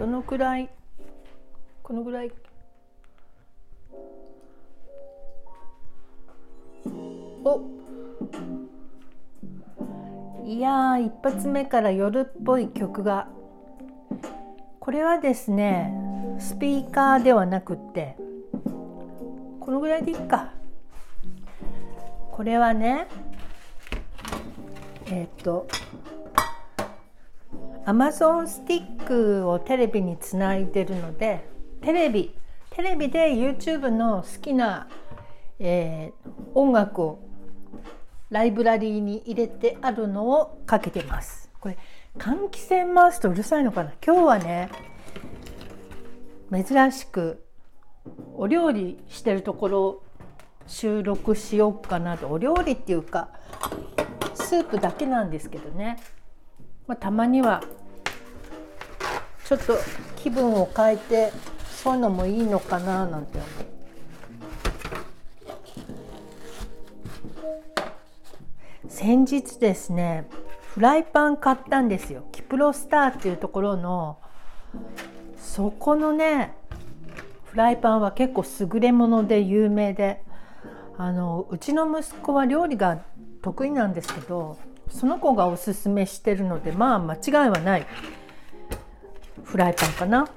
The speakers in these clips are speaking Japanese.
どのくらいこのぐらい？お。いや一発目から夜っぽい曲が。これはですねスピーカーではなくってこのぐらいでいいか。これはねえっ、と Amazon スティックをテレビにつないでるのでテレビテレビで YouTube の好きな、えー、音楽をライブラリーに入れてあるのをかけてます。これ換気扇回すとうるさいのかな？今日はね珍しくお料理してるところ収録しようかなと。お料理っていうかスープだけなんですけどね、まあ、たまにはちょっと気分を変えてそういうのもいいのかななんて思う。先日ですねフライパン買ったんですよキプロスターっていうところのそこのねフライパンは結構優れもので有名であのうちの息子は料理が得意なんですけどその子がおすすめしてるのでまあ間違いはない。フライパンかな。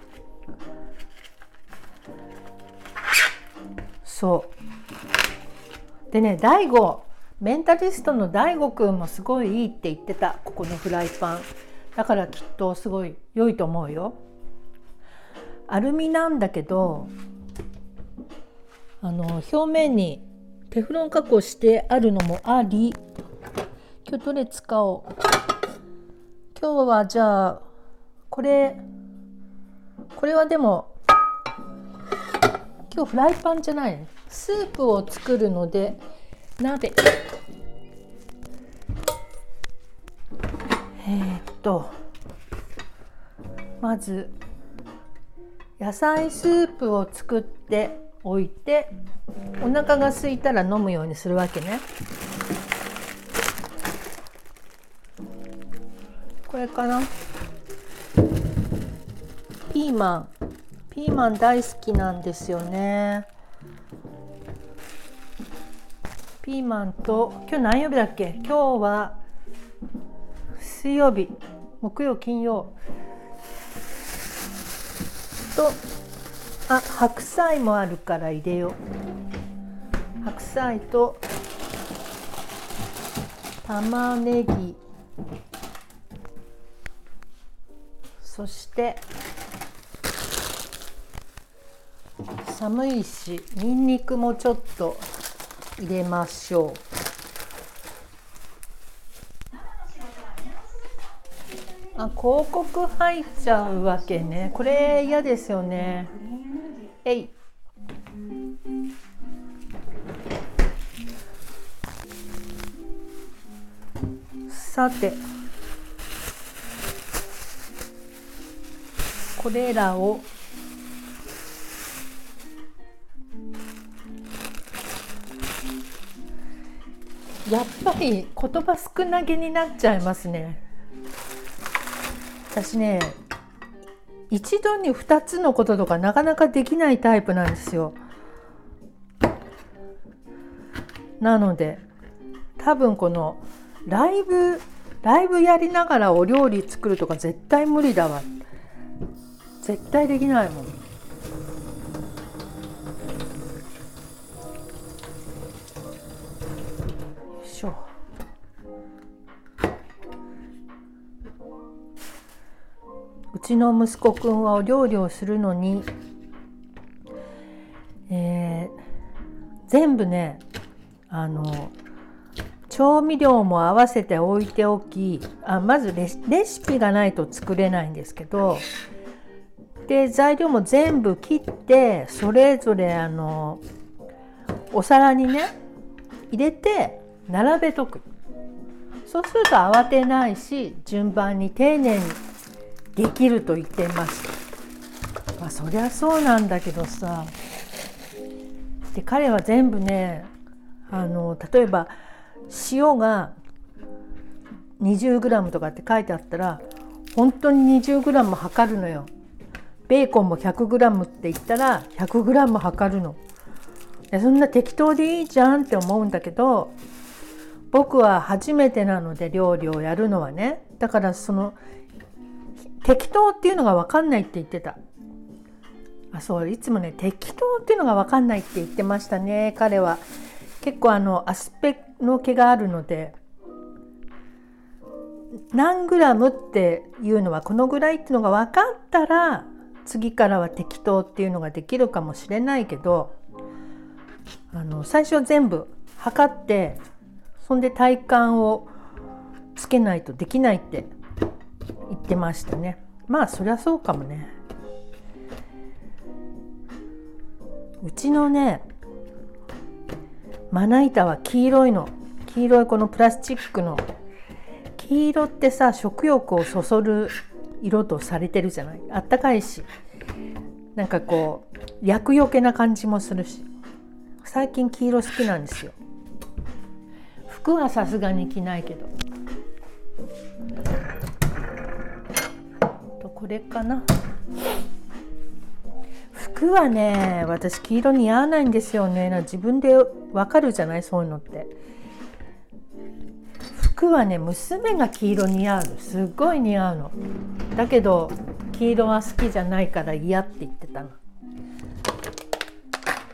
そう。でね DAIGO メンタリストの DAIGO 君もすごいいいって言ってた。ここのフライパン。だからきっとすごい良いと思うよ。アルミなんだけどあの表面にテフロン加工してあるのもあり今日どれ使おう。今日はじゃあこれこれはでも今日フライパンじゃないスープを作るので鍋。え、っとまず野菜スープを作っておいてお腹が空いたら飲むようにするわけね。これかな。ピーマン。ピーマン大好きなんですよね。ピーマンと今日何曜日だっけ？今日は水曜日。木曜金曜。とあ白菜もあるから入れよう。白菜と玉ねぎ。そして寒いしにんにくもちょっと入れましょう。あ広告入っちゃうわけね。これ嫌ですよね。えい。さてこれらを。やっぱり言葉少なげになっちゃいますね。私ね一度に2つのこととかなかなかできないタイプなんですよ。なので多分このライブライブやりながらお料理作るとか絶対無理だわって。絶対できないもん。うちの息子くんはお料理をするのに、えー、全部ねあの調味料も合わせて置いておきあまずレシピがないと作れないんですけどで材料も全部切ってそれぞれあのお皿にね入れて並べとく。そうすると慌てないし順番に丁寧にできると言っています。まあそりゃそうなんだけどさ。で彼は全部ねあの例えば塩が 20g とかって書いてあったら本当に 20g 測るのよ。ベーコンも 100g って言ったら 100g 測るの。そんな適当でいいじゃんって思うんだけど僕は初めてなので料理をやるのはね。だからその適当っていうのが分かんないって言ってた。あそういつもね適当っていうのが分かんないって言ってましたね。彼は。結構あのアスペの毛があるので何グラムっていうのはこのぐらいっていうのが分かったら次からは適当っていうのができるかもしれないけどあの最初は全部測ってそんで体感をつけないとできないって言ってましたね。まあそりゃそうかもね。うちのねまな板は黄色いの。黄色いこのプラスチックの。黄色ってさ食欲をそそる色とされてるじゃない？あったかいし。なんかこう厄除けな感じもするし。最近黄色好きなんですよ。服はさすがに着ないけど。とこれかな。服はね私黄色似合わないんですよね。自分でわかるじゃない？そういうのって。はね娘が黄色似合うの。すっごい似合うの。だけど黄色は好きじゃないから嫌って言ってたの。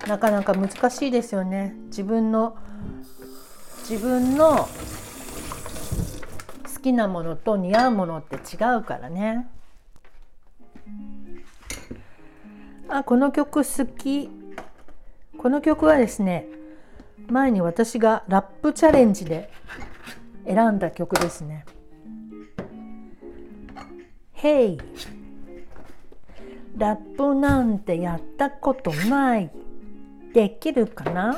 なかなか難しいですよね。自分の自分の好きなものと似合うものって違うからね。あこの曲好き。この曲はですね前に私がラップチャレンジで選んだ曲ですね。Hey ラップなんてやったことない。できるかな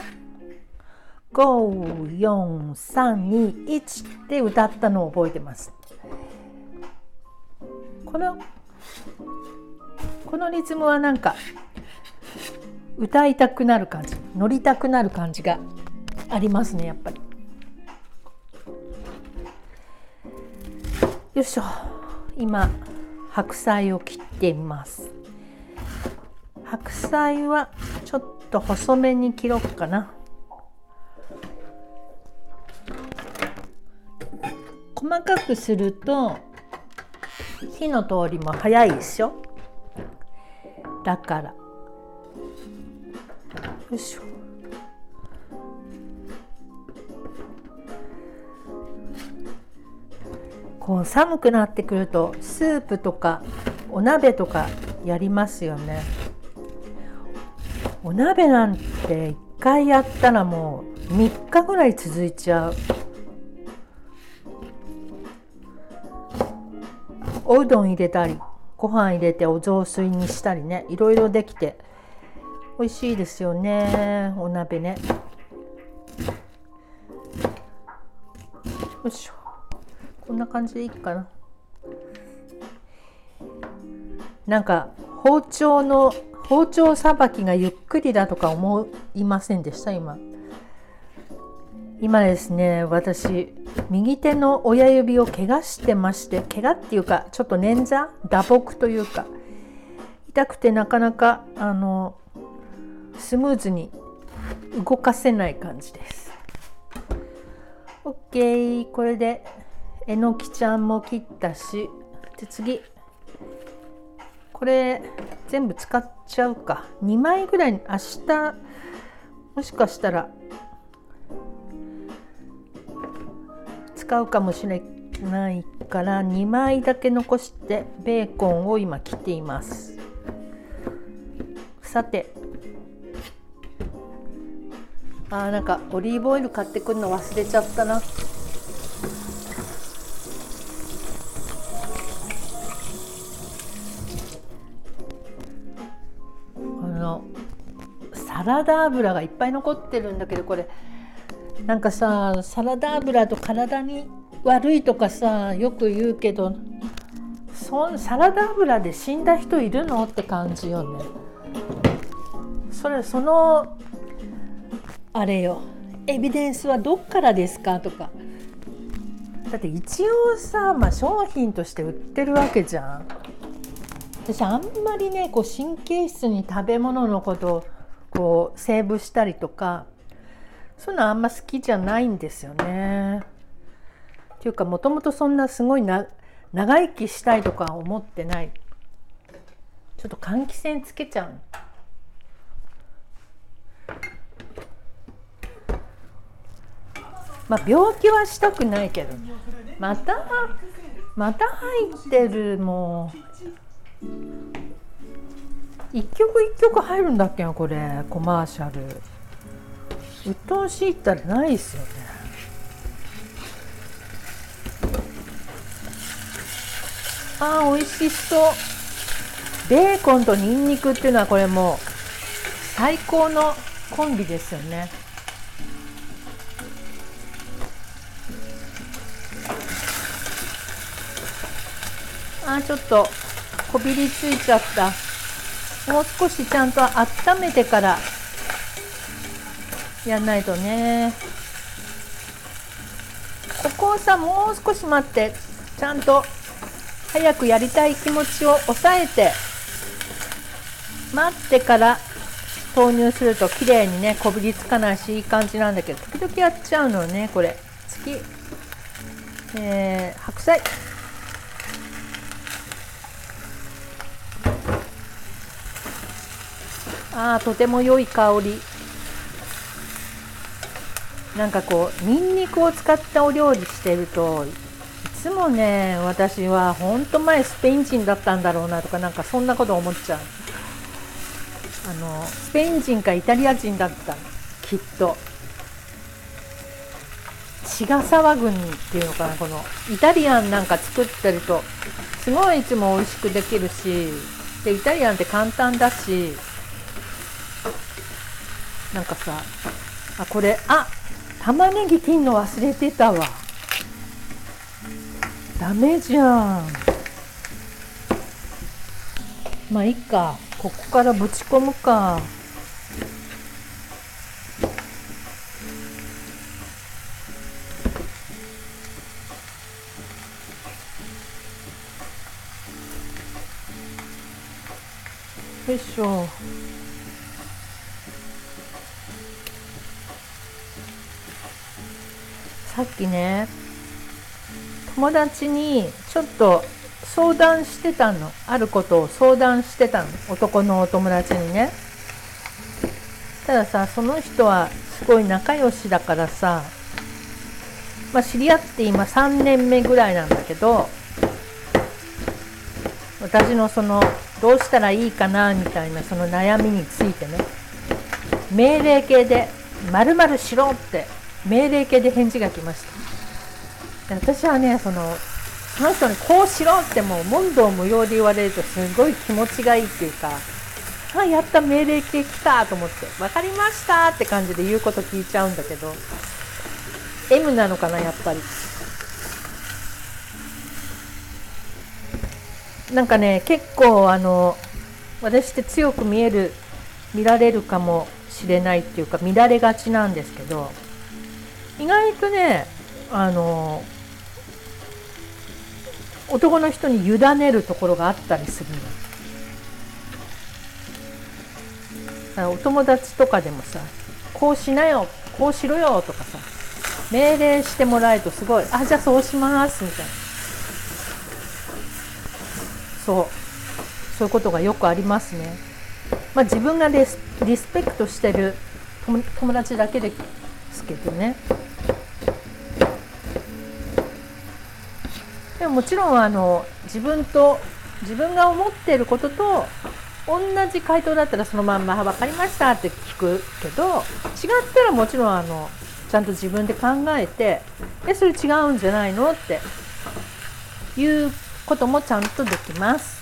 ？54321って歌ったのを覚えてます。このこのリズムはなんか歌いたくなる感じ乗りたくなる感じがありますねやっぱり。よいしょ。今白菜を切っています。白菜はちょっと細めに切ろうかな。細かくすると火の通りも早いでしょだから。よいしょ。こう寒くなってくるとスープとかお鍋とかやりますよね。お鍋なんて1回やったらもう3日ぐらい続いちゃう。おうどん入れたりご飯入れてお雑炊にしたりねいろいろできて美味しいですよねお鍋ね。よいしょ。こんな感じでいいかな。なんか包丁の包丁さばきがゆっくりだとか思いませんでした？今。今ですね私右手の親指を怪我してまして怪我っていうかちょっと捻挫？打撲というか。痛くてなかなかあのスムーズに動かせない感じです。OK これでえのきちゃんも切ったし。で次。これ全部使っちゃうか。2枚ぐらい明日もしかしたら。使うかもしれないから2枚だけ残してベーコンを今切っています。さて。あーなんかオリーブオイル買ってくるの忘れちゃったな。サラダ油がいっぱい残ってるんだけどこれなんかさサラダ油と体に悪いとかさよく言うけどそサラダ油で死んだ人いるのって感じよね。それそのあれよ。エビデンスはどっからですかとか。だって一応さ、まあ、商品として売ってるわけじゃん。私あんまりねこう神経質に食べ物のことこうセーブしたりとかそういうのあんま好きじゃないんですよね。っていうかもともとそんなすごいな長生きしたいとか思ってない。ちょっと換気扇つけちゃうまあ病気はしたくないけど。またまた入ってるもう一曲一曲入るんだっけなこれ。コマーシャル。鬱陶しいったらないですよね。あー美味しそう。ベーコンとニンニクっていうのはこれもう最高のコンビですよね。あーちょっとこびりついちゃった。もう少しちゃんと温めてからやんないとね。ここをさもう少し待って。ちゃんと早くやりたい気持ちを抑えて。待ってから投入すると綺麗にねこびりつかないしいい感じなんだけど時々やっちゃうのねこれ。次、えー、白菜。あーとても良い香り。なんかこうニンニクを使ったお料理してるといつもね私は本当前スペイン人だったんだろうなとかなんかそんなこと思っちゃう。あのスペイン人かイタリア人だったきっと。血が騒ぐっていうのかなこのイタリアンなんか作ってると。すごいいつも美味しくできるしでイタリアンって簡単だしなんかさあこれあ玉ねぎ切んの忘れてたわ。ダメじゃん。まあいいか。ここからぶち込むか。よいしょ。さっきね友達にちょっと相談してたの。あることを相談してたの。男のお友達にね。たださその人はすごい仲良しだからさまあ知り合って今3年目ぐらいなんだけど私のそのどうしたらいいかなみたいなその悩みについてね。命令形で「まるしろ」って命令形で返事が来ました。私はねそのその人にこうしろってもう問答無用で言われるとすごい気持ちがいいっていうかあやった命令形来たと思って分かりましたって感じで言うこと聞いちゃうんだけど M なのかなやっぱり。なんかね結構あの私って強く見える見られるかもしれないっていうか見られがちなんですけど意外とねあの男の人に委ねるところがあったりするの。お友達とかでもさこうしなよこうしろよとかさ命令してもらえるとすごいあじゃあそうしますみたいな。そう。そういうことがよくありますね。まあ自分がリスリスペクトしてる友達だけですけどね。もちろんあの自分と自分が思っていることと同じ回答だったらそのまんま「分かりました」って聞くけど違ったらもちろんあのちゃんと自分で考えて「えそれ違うんじゃないの?」っていうこともちゃんとできます。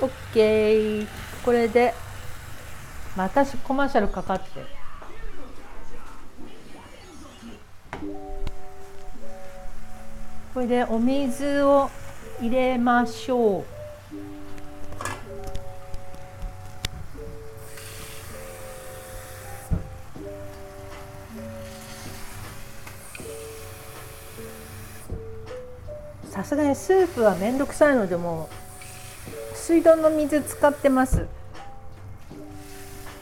OK これでまたコマーシャルかかってこれでお水を入れましょう。さすがにスープはめんどくさいのでも水道の水使ってます。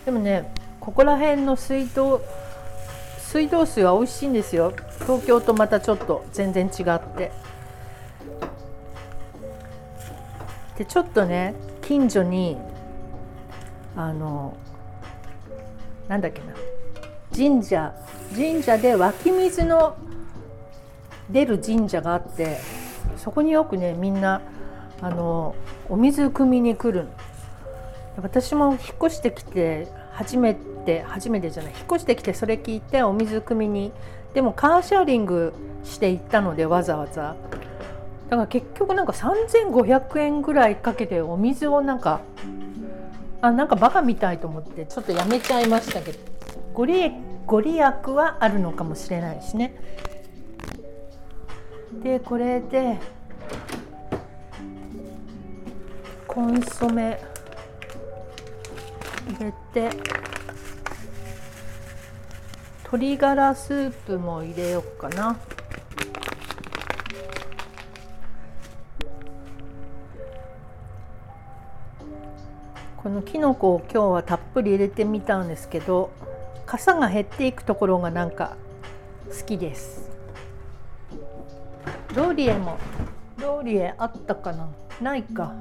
でもねここら辺の水道水道水は美味しいんですよ。東京とまたちょっと全然違って。でちょっとね近所にあのなんだっけな。神社神社で湧き水の出る神社があってそこによくねみんなあのお水汲みに来る私も引っ越してきて初めて初めてじゃない引っ越してきてそれ聞いてお水汲みに。でもカーシェアリングして行ったのでわざわざ。だから結局なんか3500円ぐらいかけてお水をなんかあなんかバカみたいと思ってちょっとやめちゃいましたけどご利益ご利益はあるのかもしれないしね。でこれでコンソメ入れて鶏ガラスープも入れようかな。このきのこを今日はたっぷり入れてみたんですけど傘が減っていくところがなんか好きです。ローリエもローリエあったかな？ないか。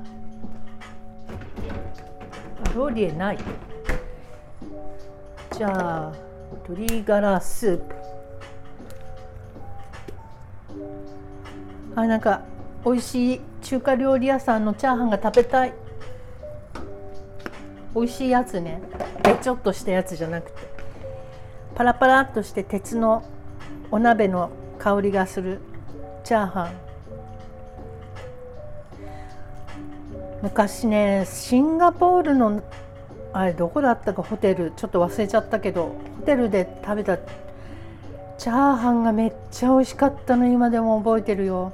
ローリエない。じゃあ鶏ガラスープ。あなんか美味しい中華料理屋さんのチャーハンが食べたい。美味しいやつね。べちょっとしたやつじゃなくて。パラパラっとして鉄のお鍋の香りがするチャーハン。昔ねシンガポールのあれどこだったかホテルちょっと忘れちゃったけどホテルで食べたチャーハンがめっちゃ美味しかったの今でも覚えてるよ。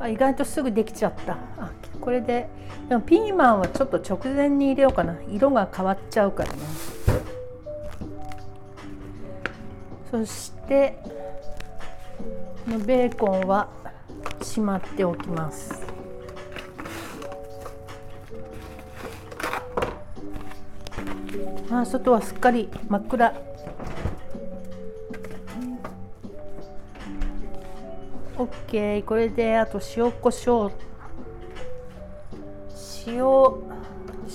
あ意外とすぐできちゃった。あこれででもピーマンはちょっと直前に入れようかな。色が変わっちゃうからね。そしてベーコンはしまっておきます。あ外はすっかり真っ暗。オッケー。これであと塩コショウ。塩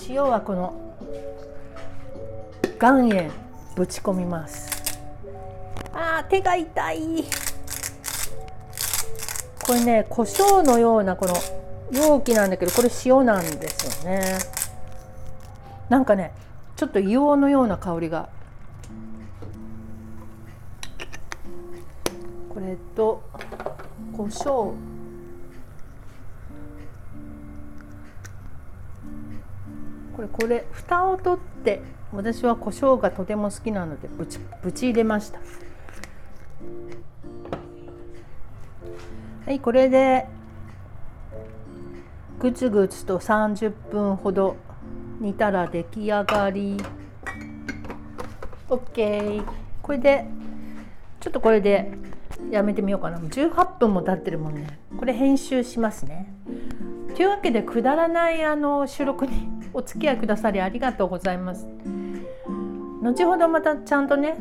塩はこの岩塩ぶち込みます。あー手が痛い。これね胡椒のようなこの容器なんだけどこれ塩なんですよね。なんかねちょっと硫黄のような香りが。これと胡椒。これこれ蓋を取って私は胡椒がとても好きなのでぶちぶち入れました。はいこれでぐつぐつと30分ほど煮たら出来上がり。OK これでちょっとこれでやめてみようかな。18分も経ってるもんね。これ編集しますね。というわけでくだらないあの収録に お付き合いくださりありがとうございます。後ほどまたちゃんとね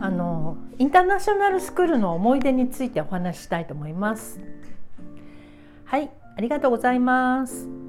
あのインターナショナルスクールの思い出についてお話ししたいと思います。はいありがとうございます。